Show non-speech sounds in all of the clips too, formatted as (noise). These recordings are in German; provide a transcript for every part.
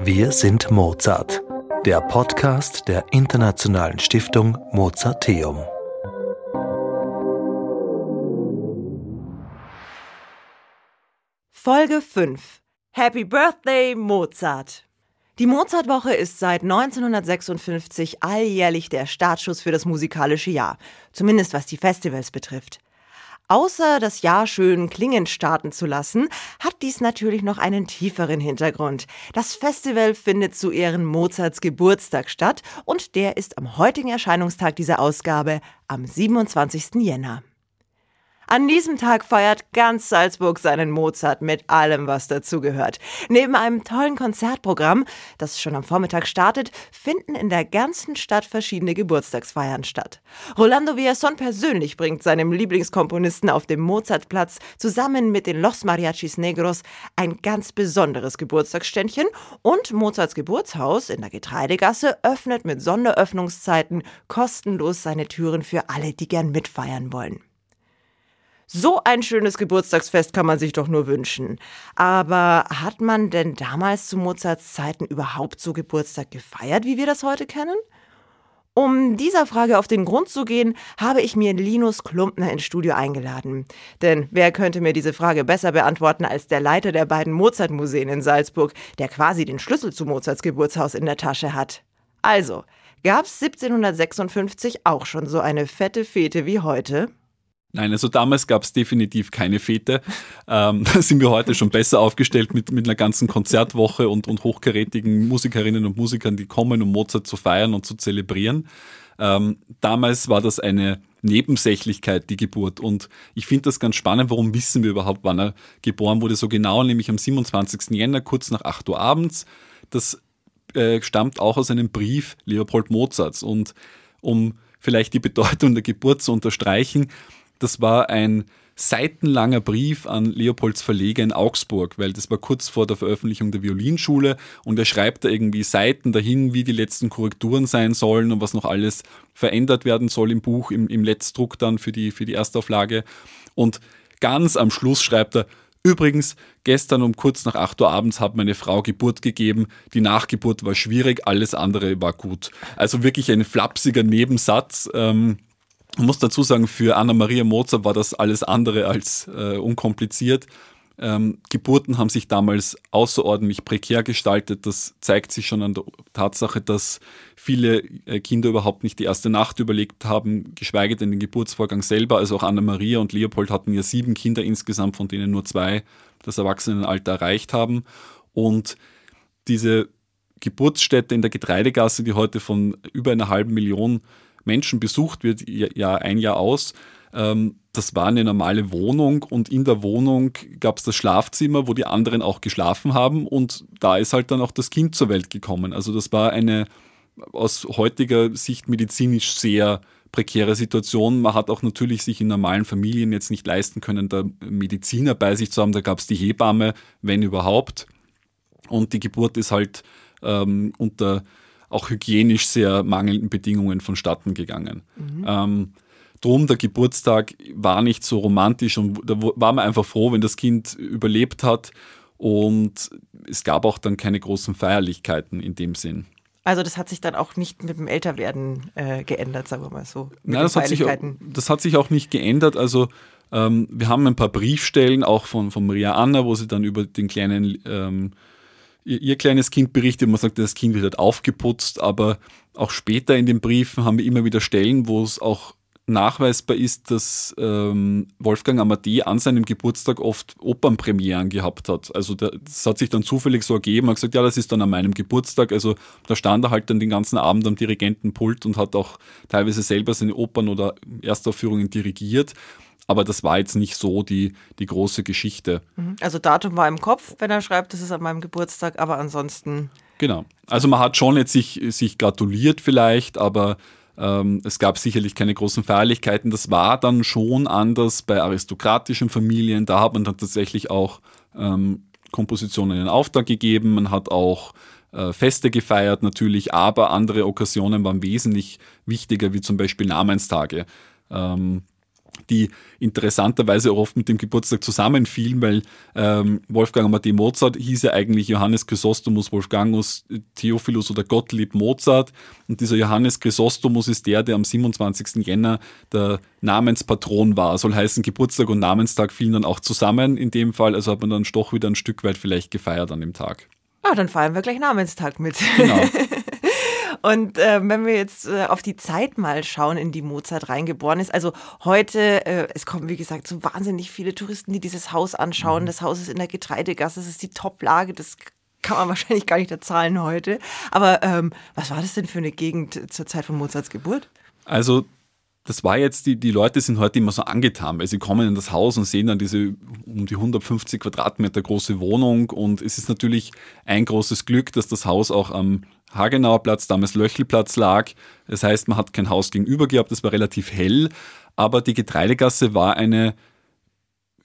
Wir sind Mozart, der Podcast der Internationalen Stiftung Mozarteum. Folge 5 Happy Birthday Mozart! Die Mozartwoche ist seit 1956 alljährlich der Startschuss für das musikalische Jahr, zumindest was die Festivals betrifft. Außer das Jahr schön klingend starten zu lassen, hat dies natürlich noch einen tieferen Hintergrund. Das Festival findet zu Ehren Mozarts Geburtstag statt und der ist am heutigen Erscheinungstag dieser Ausgabe am 27. Jänner. An diesem Tag feiert ganz Salzburg seinen Mozart mit allem, was dazugehört. Neben einem tollen Konzertprogramm, das schon am Vormittag startet, finden in der ganzen Stadt verschiedene Geburtstagsfeiern statt. Rolando Villason persönlich bringt seinem Lieblingskomponisten auf dem Mozartplatz zusammen mit den Los Mariachis Negros ein ganz besonderes Geburtstagsständchen und Mozarts Geburtshaus in der Getreidegasse öffnet mit Sonderöffnungszeiten kostenlos seine Türen für alle, die gern mitfeiern wollen. So ein schönes Geburtstagsfest kann man sich doch nur wünschen. Aber hat man denn damals zu Mozarts Zeiten überhaupt so Geburtstag gefeiert, wie wir das heute kennen? Um dieser Frage auf den Grund zu gehen, habe ich mir Linus Klumpner ins Studio eingeladen. Denn wer könnte mir diese Frage besser beantworten als der Leiter der beiden Mozart-Museen in Salzburg, der quasi den Schlüssel zu Mozarts Geburtshaus in der Tasche hat? Also, gab es 1756 auch schon so eine fette Fete wie heute? Nein, also damals gab es definitiv keine Fete. (laughs) Ähm, da sind wir heute schon besser aufgestellt mit, mit einer ganzen Konzertwoche und, und hochkarätigen Musikerinnen und Musikern, die kommen, um Mozart zu feiern und zu zelebrieren. Ähm, damals war das eine Nebensächlichkeit, die Geburt. Und ich finde das ganz spannend, warum wissen wir überhaupt, wann er geboren wurde, so genau, nämlich am 27. Jänner, kurz nach 8 Uhr abends. Das äh, stammt auch aus einem Brief Leopold Mozarts. Und um vielleicht die Bedeutung der Geburt zu unterstreichen, das war ein seitenlanger Brief an Leopolds Verleger in Augsburg, weil das war kurz vor der Veröffentlichung der Violinschule und er schreibt da irgendwie Seiten dahin, wie die letzten Korrekturen sein sollen und was noch alles verändert werden soll im Buch, im, im Letztdruck dann für die, für die Erstauflage. Und ganz am Schluss schreibt er, Übrigens, gestern um kurz nach 8 Uhr abends hat meine Frau Geburt gegeben. Die Nachgeburt war schwierig, alles andere war gut. Also wirklich ein flapsiger Nebensatz. Ähm, man muss dazu sagen, für Anna-Maria Mozart war das alles andere als äh, unkompliziert. Ähm, Geburten haben sich damals außerordentlich prekär gestaltet. Das zeigt sich schon an der Tatsache, dass viele äh, Kinder überhaupt nicht die erste Nacht überlegt haben, geschweige denn den Geburtsvorgang selber. Also auch Anna-Maria und Leopold hatten ja sieben Kinder insgesamt, von denen nur zwei das Erwachsenenalter erreicht haben. Und diese Geburtsstätte in der Getreidegasse, die heute von über einer halben Million Menschen besucht wird, ja ein Jahr aus. Ähm, das war eine normale Wohnung und in der Wohnung gab es das Schlafzimmer, wo die anderen auch geschlafen haben und da ist halt dann auch das Kind zur Welt gekommen. Also das war eine aus heutiger Sicht medizinisch sehr prekäre Situation. Man hat auch natürlich sich in normalen Familien jetzt nicht leisten können, da Mediziner bei sich zu haben. Da gab es die Hebamme, wenn überhaupt. Und die Geburt ist halt ähm, unter auch hygienisch sehr mangelnden Bedingungen vonstatten gegangen. Mhm. Ähm, drum, der Geburtstag war nicht so romantisch und da war man einfach froh, wenn das Kind überlebt hat. Und es gab auch dann keine großen Feierlichkeiten in dem Sinn. Also das hat sich dann auch nicht mit dem Älterwerden äh, geändert, sagen wir mal so. Nein, das hat, sich auch, das hat sich auch nicht geändert. Also ähm, wir haben ein paar Briefstellen, auch von, von Maria Anna, wo sie dann über den kleinen ähm, ihr, ihr kleines Kind berichtet, man sagt, das Kind wird halt aufgeputzt, aber auch später in den Briefen haben wir immer wieder Stellen, wo es auch nachweisbar ist, dass ähm, Wolfgang Amadee an seinem Geburtstag oft Opernpremieren gehabt hat. Also der, das hat sich dann zufällig so ergeben. Er hat gesagt, ja, das ist dann an meinem Geburtstag. Also da stand er halt dann den ganzen Abend am Dirigentenpult und hat auch teilweise selber seine Opern oder Erstaufführungen dirigiert aber das war jetzt nicht so die, die große Geschichte. Mhm. Also Datum war im Kopf, wenn er schreibt, das ist an meinem Geburtstag, aber ansonsten. Genau. Also man hat schon jetzt sich, sich gratuliert vielleicht, aber ähm, es gab sicherlich keine großen Feierlichkeiten. Das war dann schon anders bei aristokratischen Familien. Da hat man dann tatsächlich auch ähm, Kompositionen in Auftrag gegeben. Man hat auch äh, Feste gefeiert natürlich, aber andere Okkasionen waren wesentlich wichtiger, wie zum Beispiel Namenstage. Ähm, die interessanterweise auch oft mit dem Geburtstag zusammenfielen, weil ähm, Wolfgang Amadeus Mozart hieß ja eigentlich Johannes Chrysostomus Wolfgangus Theophilus oder Gottlieb Mozart. Und dieser Johannes Chrysostomus ist der, der am 27. Jänner der Namenspatron war. Soll heißen, Geburtstag und Namenstag fielen dann auch zusammen in dem Fall. Also hat man dann doch wieder ein Stück weit vielleicht gefeiert an dem Tag. Ah, dann feiern wir gleich Namenstag mit. Genau. (laughs) Und äh, wenn wir jetzt äh, auf die Zeit mal schauen, in die Mozart reingeboren ist, also heute, äh, es kommen wie gesagt so wahnsinnig viele Touristen, die dieses Haus anschauen. Mhm. Das Haus ist in der Getreidegasse, das ist die Top-Lage, das kann man (laughs) wahrscheinlich gar nicht erzahlen heute. Aber ähm, was war das denn für eine Gegend zur Zeit von Mozarts Geburt? Also das war jetzt, die, die Leute sind heute immer so angetan, weil sie kommen in das Haus und sehen dann diese um die 150 Quadratmeter große Wohnung und es ist natürlich ein großes Glück, dass das Haus auch am Hagenauer Platz, damals Löchelplatz lag. Das heißt, man hat kein Haus gegenüber gehabt, es war relativ hell, aber die Getreidegasse war eine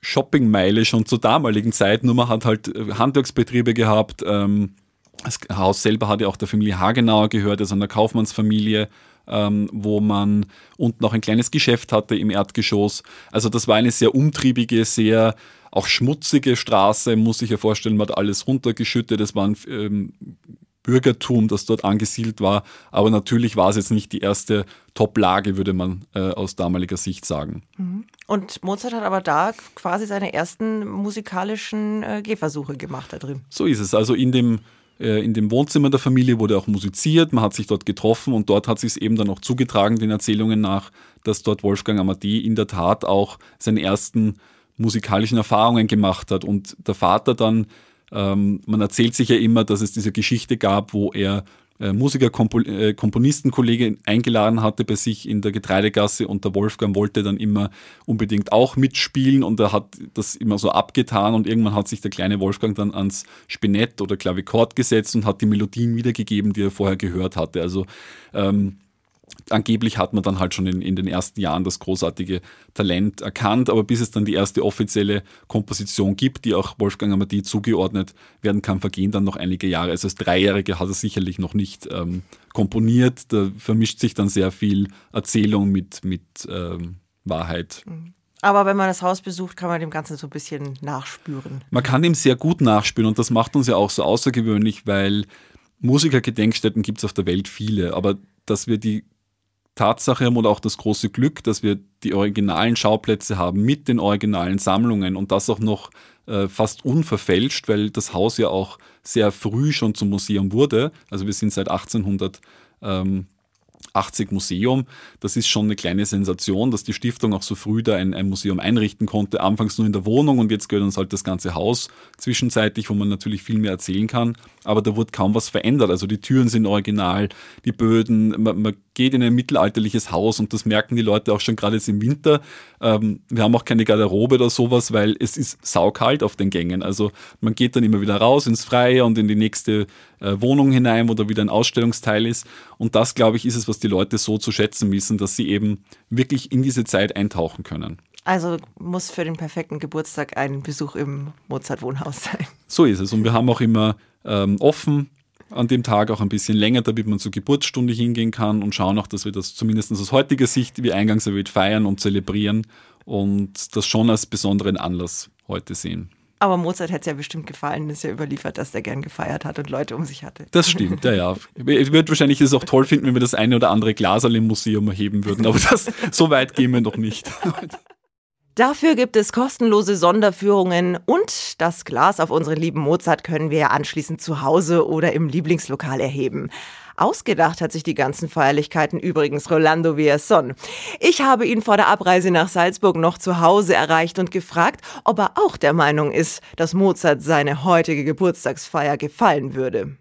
Shoppingmeile schon zur damaligen Zeit, nur man hat halt äh, Handwerksbetriebe gehabt. Ähm, das Haus selber hat ja auch der Familie Hagenauer gehört, also einer Kaufmannsfamilie, ähm, wo man unten auch ein kleines Geschäft hatte im Erdgeschoss. Also das war eine sehr umtriebige, sehr auch schmutzige Straße, muss ich ja vorstellen, man hat alles runtergeschüttet. Es waren ähm, Bürgertum, das dort angesiedelt war. Aber natürlich war es jetzt nicht die erste Top-Lage, würde man äh, aus damaliger Sicht sagen. Mhm. Und Mozart hat aber da quasi seine ersten musikalischen äh, Gehversuche gemacht da drin. So ist es. Also in dem in dem Wohnzimmer der Familie wurde auch musiziert, man hat sich dort getroffen und dort hat sich es eben dann auch zugetragen, den Erzählungen nach, dass dort Wolfgang Amadee in der Tat auch seine ersten musikalischen Erfahrungen gemacht hat. Und der Vater dann ähm, man erzählt sich ja immer, dass es diese Geschichte gab, wo er äh, Musiker, Kompo äh, Komponistenkollege eingeladen hatte bei sich in der Getreidegasse und der Wolfgang wollte dann immer unbedingt auch mitspielen und er hat das immer so abgetan und irgendwann hat sich der kleine Wolfgang dann ans Spinett oder Klavikord gesetzt und hat die Melodien wiedergegeben, die er vorher gehört hatte. Also ähm, angeblich hat man dann halt schon in, in, den ersten Jahren das großartige Talent erkannt, aber bis es dann die erste offizielle Komposition gibt, die auch Wolfgang Amadee zugeordnet werden kann, vergehen dann noch einige Jahre. Also als Dreijährige hat er sicherlich noch nicht ähm, komponiert. Da vermischt sich dann sehr viel Erzählung mit, mit ähm, Wahrheit. Mhm. Aber wenn man das Haus besucht, kann man dem Ganzen so ein bisschen nachspüren. Man kann dem sehr gut nachspüren und das macht uns ja auch so außergewöhnlich, weil Musikergedenkstätten gibt es auf der Welt viele, aber dass wir die Tatsache haben oder auch das große Glück, dass wir die originalen Schauplätze haben mit den originalen Sammlungen und das auch noch äh, fast unverfälscht, weil das Haus ja auch sehr früh schon zum Museum wurde. Also wir sind seit 1800 ähm, 80 Museum. Das ist schon eine kleine Sensation, dass die Stiftung auch so früh da ein, ein, Museum einrichten konnte. Anfangs nur in der Wohnung und jetzt gehört uns halt das ganze Haus zwischenzeitlich, wo man natürlich viel mehr erzählen kann. Aber da wurde kaum was verändert. Also die Türen sind original, die Böden, man, man geht in ein mittelalterliches Haus und das merken die Leute auch schon gerade jetzt im Winter. Ähm, wir haben auch keine Garderobe oder sowas, weil es ist saukalt auf den Gängen. Also man geht dann immer wieder raus ins Freie und in die nächste äh, Wohnung hinein, wo da wieder ein Ausstellungsteil ist. Und das, glaube ich, ist es, was die Leute so zu schätzen wissen, dass sie eben wirklich in diese Zeit eintauchen können. Also muss für den perfekten Geburtstag ein Besuch im Mozart-Wohnhaus sein. So ist es. Und wir haben auch immer ähm, offen an dem Tag auch ein bisschen länger, damit man zur Geburtsstunde hingehen kann und schauen auch, dass wir das zumindest aus heutiger Sicht, wie eingangs erwähnt, feiern und zelebrieren und das schon als besonderen Anlass heute sehen. Aber Mozart hätte es ja bestimmt gefallen, ist ja überliefert, dass er gern gefeiert hat und Leute um sich hatte. Das stimmt, ja, ja. Ich würde wahrscheinlich es auch toll finden, wenn wir das eine oder andere Glasal im Museum erheben würden, aber das, so weit gehen wir noch nicht. Dafür gibt es kostenlose Sonderführungen und das Glas auf unseren lieben Mozart können wir ja anschließend zu Hause oder im Lieblingslokal erheben. Ausgedacht hat sich die ganzen Feierlichkeiten übrigens Rolando Villazon. Ich habe ihn vor der Abreise nach Salzburg noch zu Hause erreicht und gefragt, ob er auch der Meinung ist, dass Mozart seine heutige Geburtstagsfeier gefallen würde.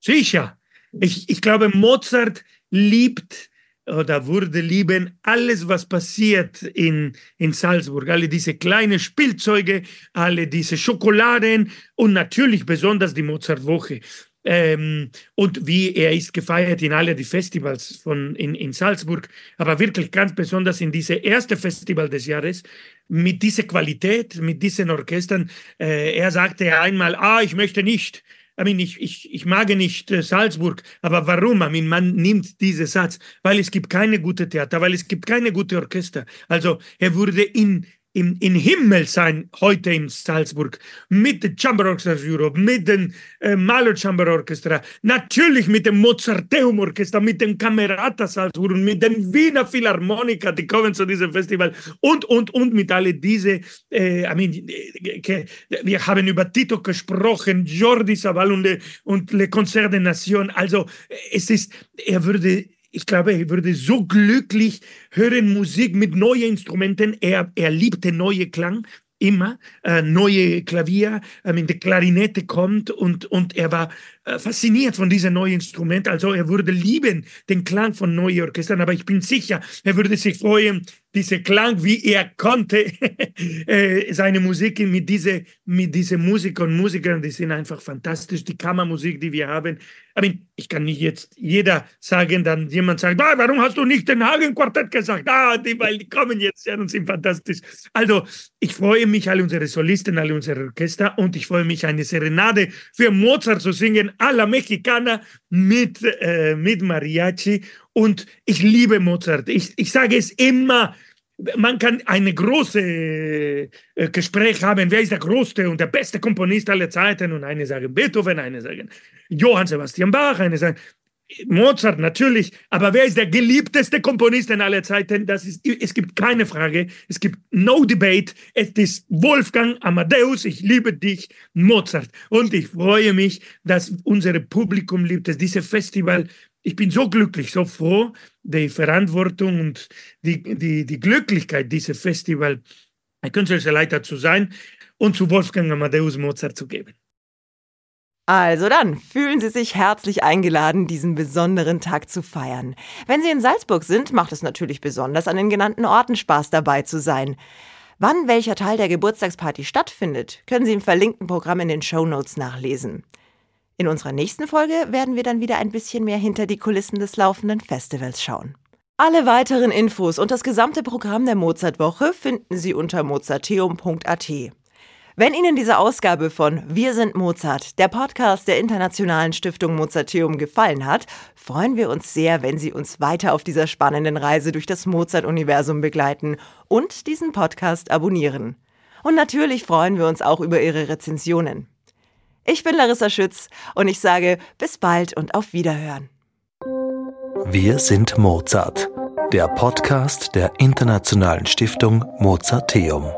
Sicher. Ich, ich glaube, Mozart liebt oder würde lieben alles, was passiert in, in Salzburg. Alle diese kleinen Spielzeuge, alle diese Schokoladen und natürlich besonders die Mozartwoche. Ähm, und wie er ist gefeiert in alle die Festivals von, in, in Salzburg, aber wirklich ganz besonders in diese erste Festival des Jahres mit dieser Qualität, mit diesen Orchestern. Äh, er sagte einmal, ah, ich möchte nicht I mean, ich, ich, ich mag nicht äh, Salzburg, aber warum? I mean, man nimmt diesen Satz, weil es gibt keine gute Theater, weil es gibt keine gute Orchester. Also er wurde in im, im Himmel sein heute in Salzburg mit der Chamber Orchestra Europe, mit dem äh, Mahler Chamber Orchestra, natürlich mit dem Mozarteum Orchester, mit dem Camerata Salzburg und mit dem Wiener Philharmoniker, die kommen zu diesem Festival und, und, und mit alle diese, äh, I mean, äh, wir haben über Tito gesprochen, Jordi Sabal und, und Le Concert de Nation, also es ist, er würde ich glaube, er würde so glücklich hören Musik mit neuen Instrumenten. Er, er liebte neue Klang immer, äh, neue Klavier, äh, mit der Klarinette kommt und, und er war fasziniert von diesem neuen Instrument. Also er würde lieben den Klang von neuen Orchestern, aber ich bin sicher, er würde sich freuen, diese Klang, wie er konnte, (laughs) äh, seine Musik mit diese, mit diese Musiker und Musikern, die sind einfach fantastisch. Die Kammermusik, die wir haben. Mean, ich kann nicht jetzt jeder sagen, dann jemand sagt, ah, warum hast du nicht den Hagen-Quartett gesagt? Ah, die, weil die kommen jetzt ja und sind fantastisch. Also, ich freue mich, alle unsere Solisten, alle unsere Orchester und ich freue mich, eine Serenade für Mozart zu singen, a la Mexicana mit, äh, mit Mariachi. Und ich liebe Mozart. Ich, ich sage es immer, man kann eine große äh, Gespräch haben, wer ist der größte und der beste Komponist aller Zeiten? Und eine sagen Beethoven, eine sagen Johann Sebastian Bach, eine sagen Mozart natürlich, aber wer ist der geliebteste Komponist in aller Zeiten? Das ist, es gibt keine Frage, es gibt no debate. Es ist Wolfgang Amadeus, ich liebe dich, Mozart. Und ich freue mich, dass unser Publikum liebt es, dieses Festival ich bin so glücklich, so froh, die Verantwortung und die, die, die Glücklichkeit, dieses Festival ein künstlerischer Leiter zu sein und zu Wolfgang Amadeus Mozart zu geben. Also dann, fühlen Sie sich herzlich eingeladen, diesen besonderen Tag zu feiern. Wenn Sie in Salzburg sind, macht es natürlich besonders an den genannten Orten Spaß dabei zu sein. Wann welcher Teil der Geburtstagsparty stattfindet, können Sie im verlinkten Programm in den Show Notes nachlesen. In unserer nächsten Folge werden wir dann wieder ein bisschen mehr hinter die Kulissen des laufenden Festivals schauen. Alle weiteren Infos und das gesamte Programm der Mozartwoche finden Sie unter mozarteum.at. Wenn Ihnen diese Ausgabe von Wir sind Mozart, der Podcast der Internationalen Stiftung Mozarteum, gefallen hat, freuen wir uns sehr, wenn Sie uns weiter auf dieser spannenden Reise durch das Mozart-Universum begleiten und diesen Podcast abonnieren. Und natürlich freuen wir uns auch über Ihre Rezensionen. Ich bin Larissa Schütz und ich sage bis bald und auf Wiederhören. Wir sind Mozart, der Podcast der Internationalen Stiftung Mozarteum.